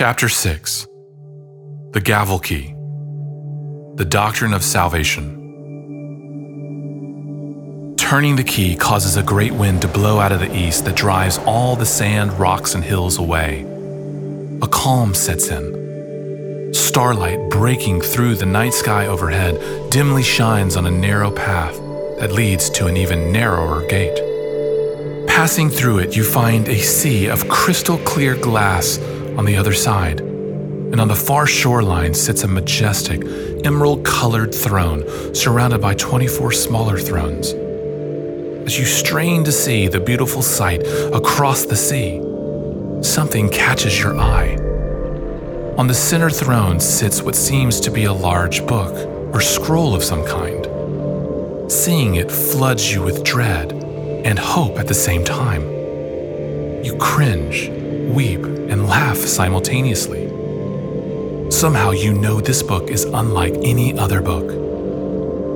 Chapter 6 The Gavel Key The Doctrine of Salvation. Turning the key causes a great wind to blow out of the east that drives all the sand, rocks, and hills away. A calm sets in. Starlight breaking through the night sky overhead dimly shines on a narrow path that leads to an even narrower gate. Passing through it, you find a sea of crystal clear glass on the other side, and on the far shoreline sits a majestic, emerald colored throne surrounded by 24 smaller thrones. As you strain to see the beautiful sight across the sea, something catches your eye. On the center throne sits what seems to be a large book or scroll of some kind. Seeing it floods you with dread and hope at the same time. You cringe, weep, and laugh simultaneously. Somehow you know this book is unlike any other book.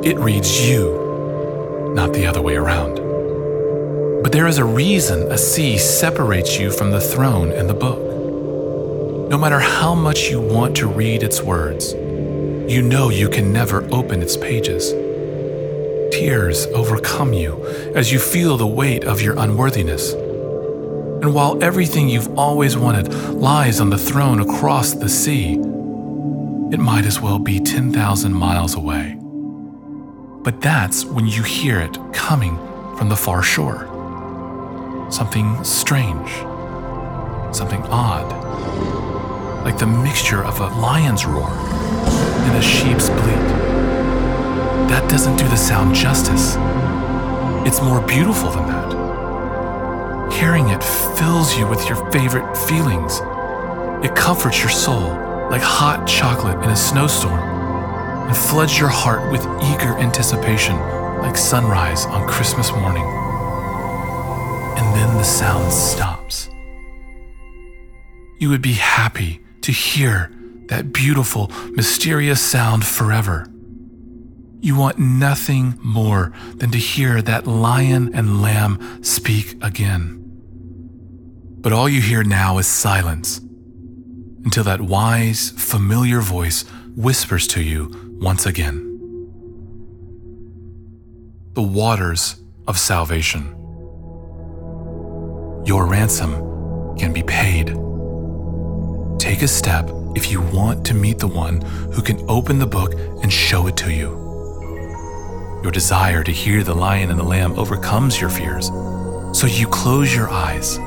It reads you, not the other way around. But there is a reason a sea separates you from the throne and the book. No matter how much you want to read its words, you know you can never open its pages. Tears overcome you as you feel the weight of your unworthiness. And while everything you've always wanted lies on the throne across the sea, it might as well be 10,000 miles away. But that's when you hear it coming from the far shore. Something strange, something odd, like the mixture of a lion's roar and a sheep's bleat. That doesn't do the sound justice. It's more beautiful than that. Hearing it fills you with your favorite feelings. It comforts your soul like hot chocolate in a snowstorm and floods your heart with eager anticipation like sunrise on Christmas morning. And then the sound stops. You would be happy to hear that beautiful, mysterious sound forever. You want nothing more than to hear that lion and lamb speak again. But all you hear now is silence until that wise, familiar voice whispers to you once again. The waters of salvation. Your ransom can be paid. Take a step if you want to meet the one who can open the book and show it to you. Your desire to hear the lion and the lamb overcomes your fears. So you close your eyes,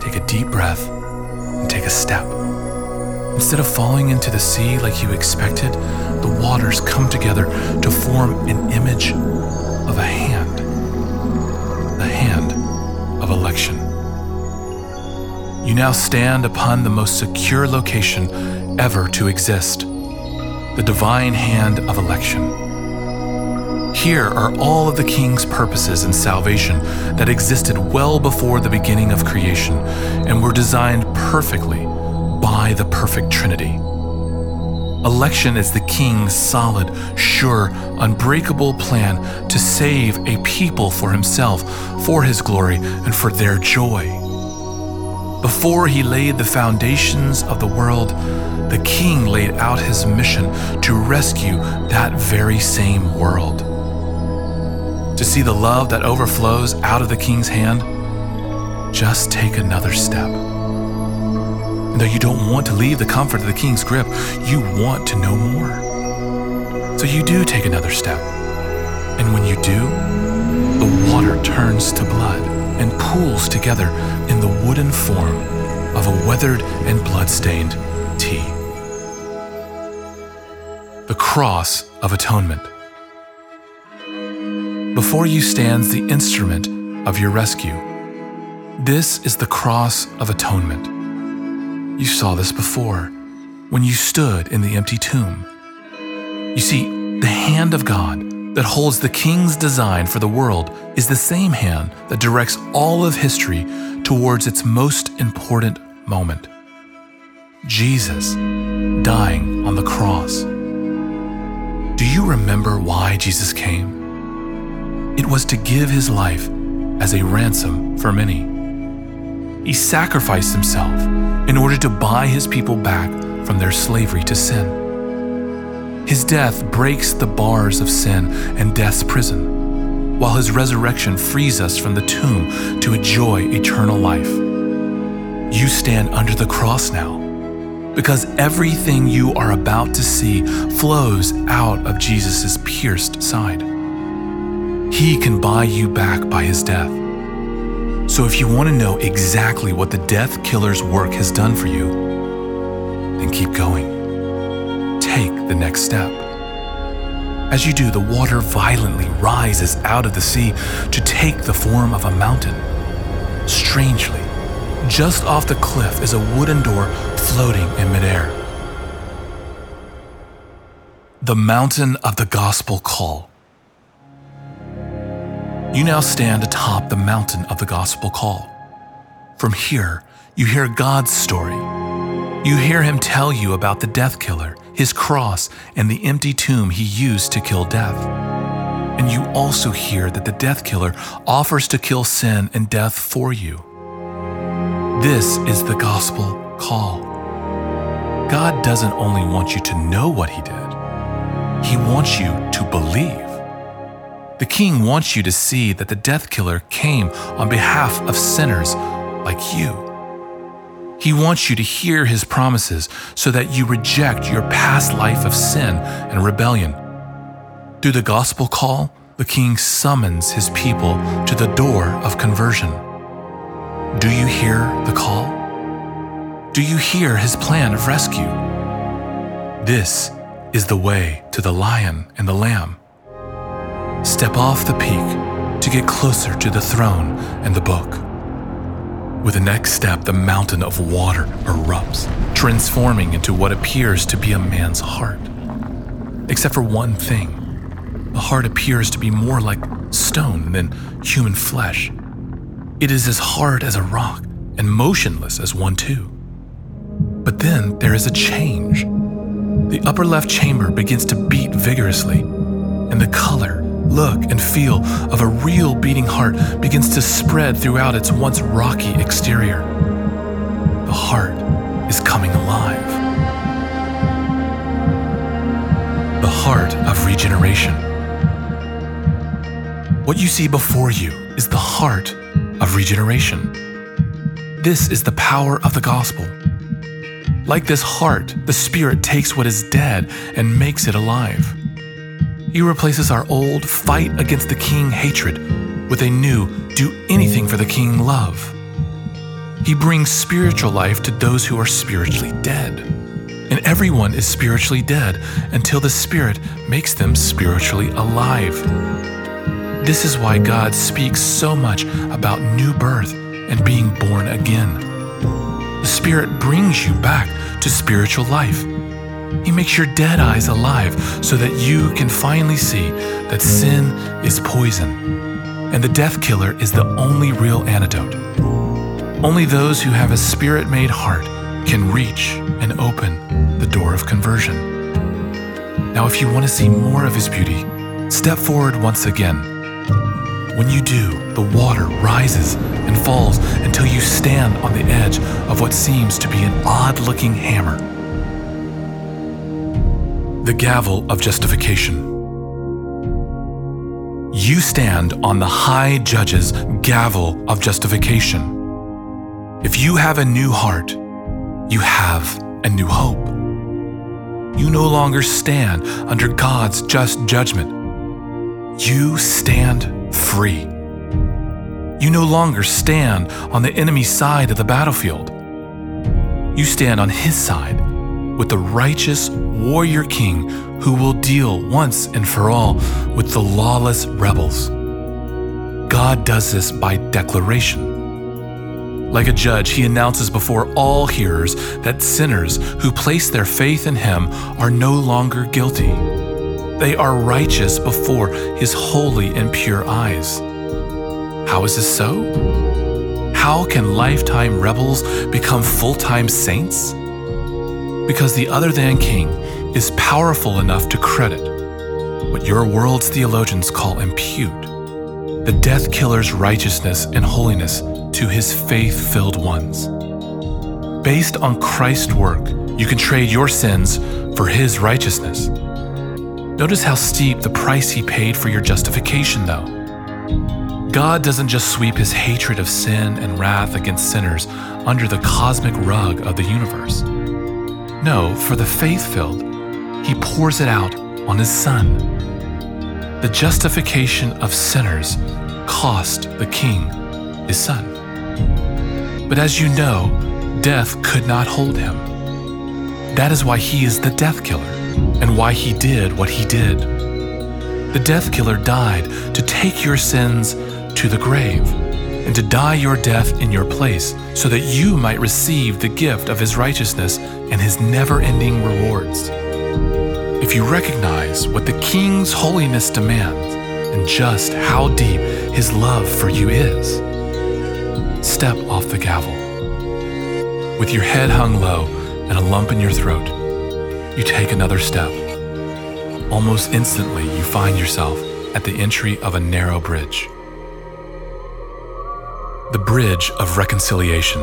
take a deep breath, and take a step. Instead of falling into the sea like you expected, the waters come together to form an image of a hand. The hand of election. You now stand upon the most secure location ever to exist the divine hand of election. Here are all of the king's purposes in salvation that existed well before the beginning of creation and were designed perfectly by the perfect Trinity. Election is the king's solid, sure, unbreakable plan to save a people for himself, for his glory, and for their joy. Before he laid the foundations of the world, the king laid out his mission to rescue that very same world to see the love that overflows out of the king's hand, just take another step. And though you don't want to leave the comfort of the king's grip, you want to know more. So you do take another step. And when you do, the water turns to blood and pools together in the wooden form of a weathered and blood-stained T. The Cross of Atonement. Before you stands the instrument of your rescue. This is the cross of atonement. You saw this before when you stood in the empty tomb. You see, the hand of God that holds the king's design for the world is the same hand that directs all of history towards its most important moment Jesus dying on the cross. Do you remember why Jesus came? It was to give his life as a ransom for many. He sacrificed himself in order to buy his people back from their slavery to sin. His death breaks the bars of sin and death's prison, while his resurrection frees us from the tomb to enjoy eternal life. You stand under the cross now because everything you are about to see flows out of Jesus' pierced side. He can buy you back by his death. So if you want to know exactly what the death killer's work has done for you, then keep going. Take the next step. As you do, the water violently rises out of the sea to take the form of a mountain. Strangely, just off the cliff is a wooden door floating in midair. The Mountain of the Gospel Call. You now stand atop the mountain of the Gospel Call. From here, you hear God's story. You hear Him tell you about the death killer, His cross, and the empty tomb He used to kill death. And you also hear that the death killer offers to kill sin and death for you. This is the gospel call. God doesn't only want you to know what He did, He wants you to believe. The King wants you to see that the death killer came on behalf of sinners like you. He wants you to hear His promises so that you reject your past life of sin and rebellion. Through the gospel call, the King summons His people to the door of conversion. Do you hear the call? Do you hear his plan of rescue? This is the way to the lion and the lamb. Step off the peak to get closer to the throne and the book. With the next step, the mountain of water erupts, transforming into what appears to be a man's heart. Except for one thing the heart appears to be more like stone than human flesh. It is as hard as a rock and motionless as one, too. But then there is a change. The upper left chamber begins to beat vigorously, and the color, look, and feel of a real beating heart begins to spread throughout its once rocky exterior. The heart is coming alive. The heart of regeneration. What you see before you is the heart of regeneration. This is the power of the gospel. Like this heart, the Spirit takes what is dead and makes it alive. He replaces our old fight against the king hatred with a new do anything for the king love. He brings spiritual life to those who are spiritually dead. And everyone is spiritually dead until the Spirit makes them spiritually alive. This is why God speaks so much about new birth and being born again. The Spirit brings you back to spiritual life. He makes your dead eyes alive so that you can finally see that sin is poison and the death killer is the only real antidote. Only those who have a spirit made heart can reach and open the door of conversion. Now, if you want to see more of His beauty, step forward once again when you do, the water rises and falls until you stand on the edge of what seems to be an odd looking hammer. The gavel of justification. You stand on the high judge's gavel of justification. If you have a new heart, you have a new hope. You no longer stand under God's just judgment. You stand free. You no longer stand on the enemy's side of the battlefield. You stand on his side with the righteous warrior king who will deal once and for all with the lawless rebels. God does this by declaration. Like a judge, he announces before all hearers that sinners who place their faith in him are no longer guilty. They are righteous before his holy and pure eyes. How is this so? How can lifetime rebels become full time saints? Because the other than king is powerful enough to credit what your world's theologians call impute the death killer's righteousness and holiness to his faith filled ones. based on Christ's work, you can trade your sins for his righteousness. Notice how steep the price he paid for your justification, though. God doesn't just sweep his hatred of sin and wrath against sinners under the cosmic rug of the universe. No, for the faith filled, he pours it out on his Son. The justification of sinners cost the king his son. But as you know, death could not hold him. That is why he is the death killer and why he did what he did. The death killer died to take your sins to the grave and to die your death in your place so that you might receive the gift of his righteousness and his never ending rewards. If you recognize what the king's holiness demands and just how deep his love for you is, step off the gavel. With your head hung low and a lump in your throat, you take another step. Almost instantly, you find yourself at the entry of a narrow bridge. The Bridge of Reconciliation.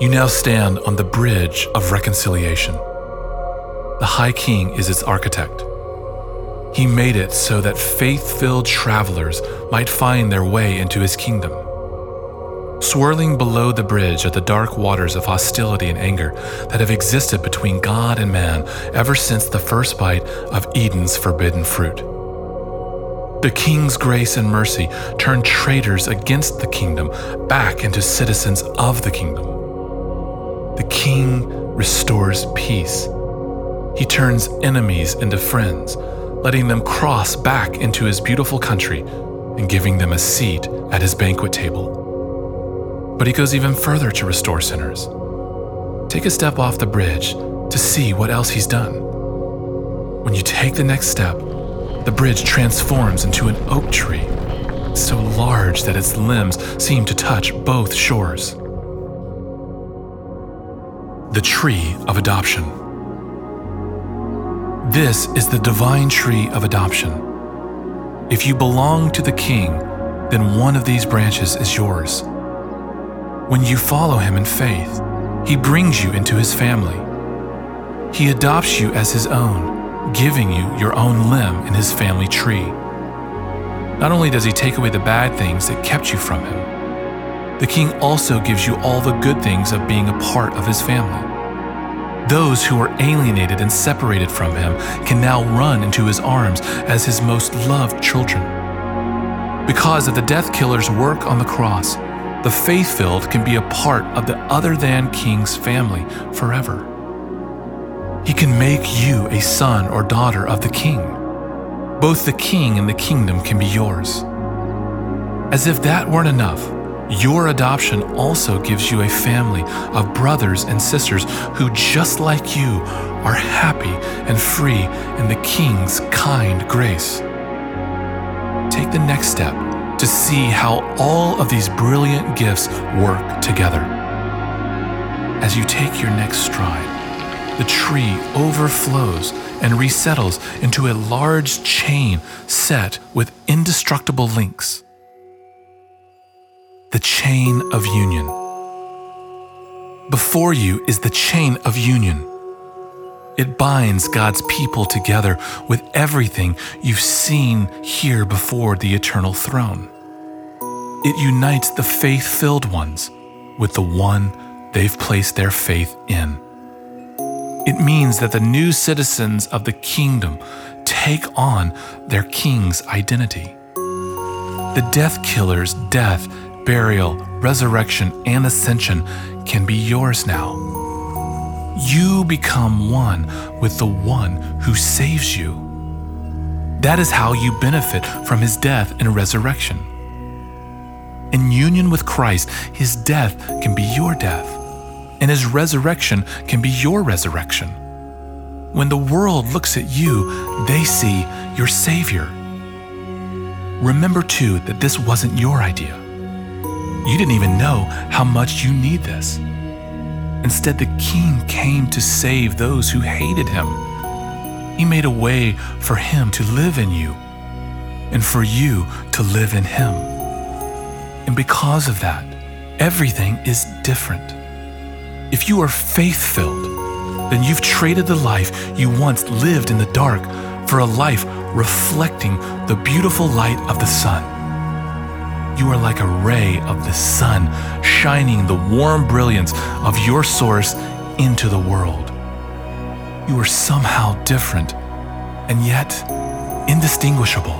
You now stand on the Bridge of Reconciliation. The High King is its architect. He made it so that faith filled travelers might find their way into his kingdom. Swirling below the bridge are the dark waters of hostility and anger that have existed between God and man ever since the first bite of Eden's forbidden fruit. The king's grace and mercy turn traitors against the kingdom back into citizens of the kingdom. The king restores peace. He turns enemies into friends, letting them cross back into his beautiful country and giving them a seat at his banquet table. But he goes even further to restore sinners. Take a step off the bridge to see what else he's done. When you take the next step, the bridge transforms into an oak tree, so large that its limbs seem to touch both shores. The Tree of Adoption. This is the divine tree of adoption. If you belong to the King, then one of these branches is yours. When you follow him in faith, he brings you into his family. He adopts you as his own, giving you your own limb in his family tree. Not only does he take away the bad things that kept you from him, the king also gives you all the good things of being a part of his family. Those who are alienated and separated from him can now run into his arms as his most loved children. Because of the death killer's work on the cross, the faith filled can be a part of the other than king's family forever. He can make you a son or daughter of the king. Both the king and the kingdom can be yours. As if that weren't enough, your adoption also gives you a family of brothers and sisters who, just like you, are happy and free in the King's kind grace. Take the next step to see how all of these brilliant gifts work together. As you take your next stride, the tree overflows and resettles into a large chain set with indestructible links. The chain of union. Before you is the chain of union. It binds God's people together with everything you've seen here before the eternal throne. It unites the faith filled ones with the one they've placed their faith in. It means that the new citizens of the kingdom take on their king's identity. The death killer's death, burial, resurrection, and ascension can be yours now you become one with the one who saves you. That is how you benefit from his death and resurrection. In union with Christ, his death can be your death, and his resurrection can be your resurrection. When the world looks at you, they see your Savior. Remember, too, that this wasn't your idea. You didn't even know how much you need this. Instead, the king came to save those who hated him. He made a way for him to live in you and for you to live in him. And because of that, everything is different. If you are faith filled, then you've traded the life you once lived in the dark for a life reflecting the beautiful light of the sun. You are like a ray of the sun shining the warm brilliance of your source into the world. You are somehow different and yet indistinguishable,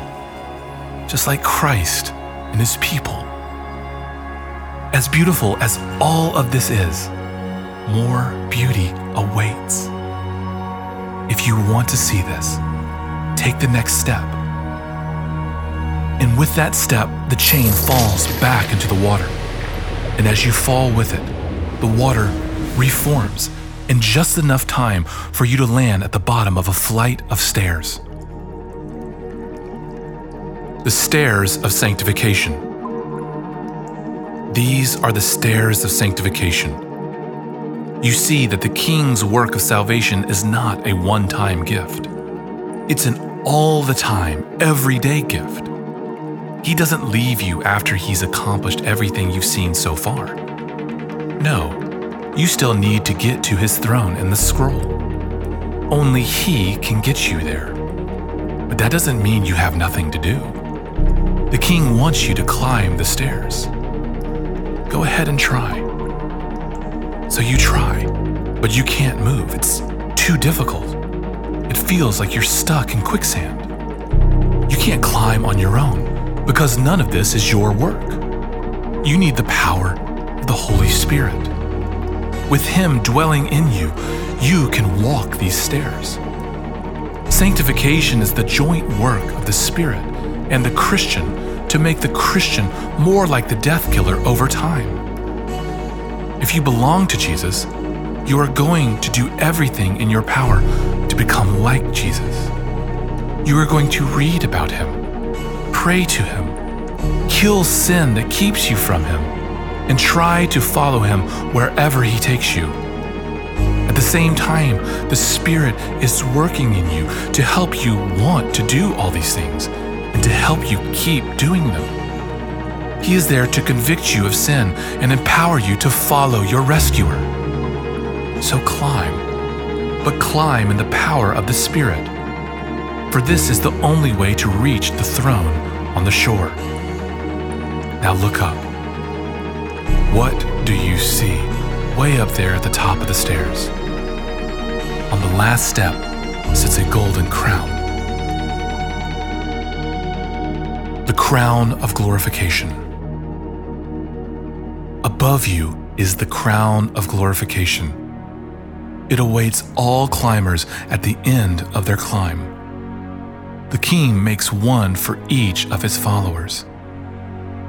just like Christ and his people. As beautiful as all of this is, more beauty awaits. If you want to see this, take the next step. And with that step, the chain falls back into the water. And as you fall with it, the water reforms in just enough time for you to land at the bottom of a flight of stairs. The stairs of sanctification. These are the stairs of sanctification. You see that the King's work of salvation is not a one time gift, it's an all the time, everyday gift. He doesn't leave you after he's accomplished everything you've seen so far. No, you still need to get to his throne and the scroll. Only he can get you there. But that doesn't mean you have nothing to do. The king wants you to climb the stairs. Go ahead and try. So you try, but you can't move. It's too difficult. It feels like you're stuck in quicksand. You can't climb on your own because none of this is your work. You need the power of the Holy Spirit. With Him dwelling in you, you can walk these stairs. Sanctification is the joint work of the Spirit and the Christian to make the Christian more like the death killer over time. If you belong to Jesus, you are going to do everything in your power to become like Jesus. You are going to read about him, pray to him, kill sin that keeps you from him, and try to follow him wherever he takes you. At the same time, the Spirit is working in you to help you want to do all these things and to help you keep doing them. He is there to convict you of sin and empower you to follow your rescuer. So climb, but climb in the power of the Spirit. For this is the only way to reach the throne on the shore. Now look up. What do you see way up there at the top of the stairs? On the last step sits a golden crown. The crown of glorification. Above you is the crown of glorification. It awaits all climbers at the end of their climb. The king makes one for each of his followers.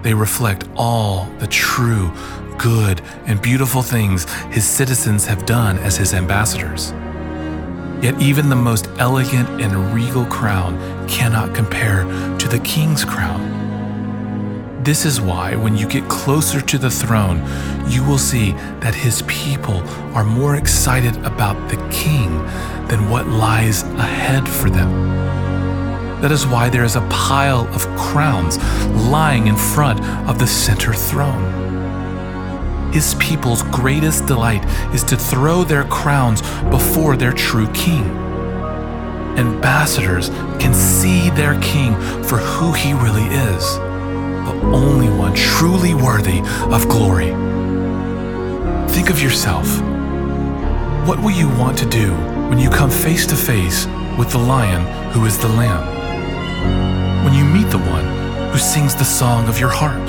They reflect all the true, good, and beautiful things his citizens have done as his ambassadors. Yet even the most elegant and regal crown cannot compare to the king's crown. This is why, when you get closer to the throne, you will see that his people are more excited about the king than what lies ahead for them. That is why there is a pile of crowns lying in front of the center throne. His people's greatest delight is to throw their crowns before their true king. Ambassadors can see their king for who he really is the only one truly worthy of glory. Think of yourself. What will you want to do when you come face to face with the lion who is the lamb? When you meet the one who sings the song of your heart?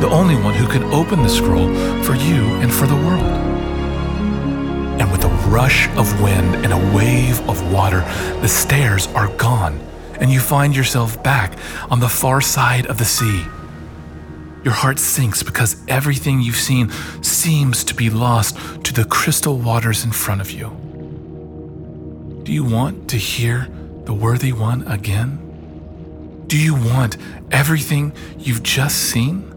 The only one who can open the scroll for you and for the world. And with a rush of wind and a wave of water, the stairs are gone and you find yourself back on the far side of the sea. Your heart sinks because everything you've seen seems to be lost to the crystal waters in front of you. Do you want to hear the worthy one again? Do you want everything you've just seen?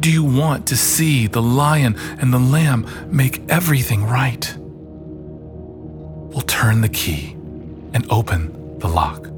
Do you want to see the lion and the lamb make everything right? We'll turn the key and open the lock.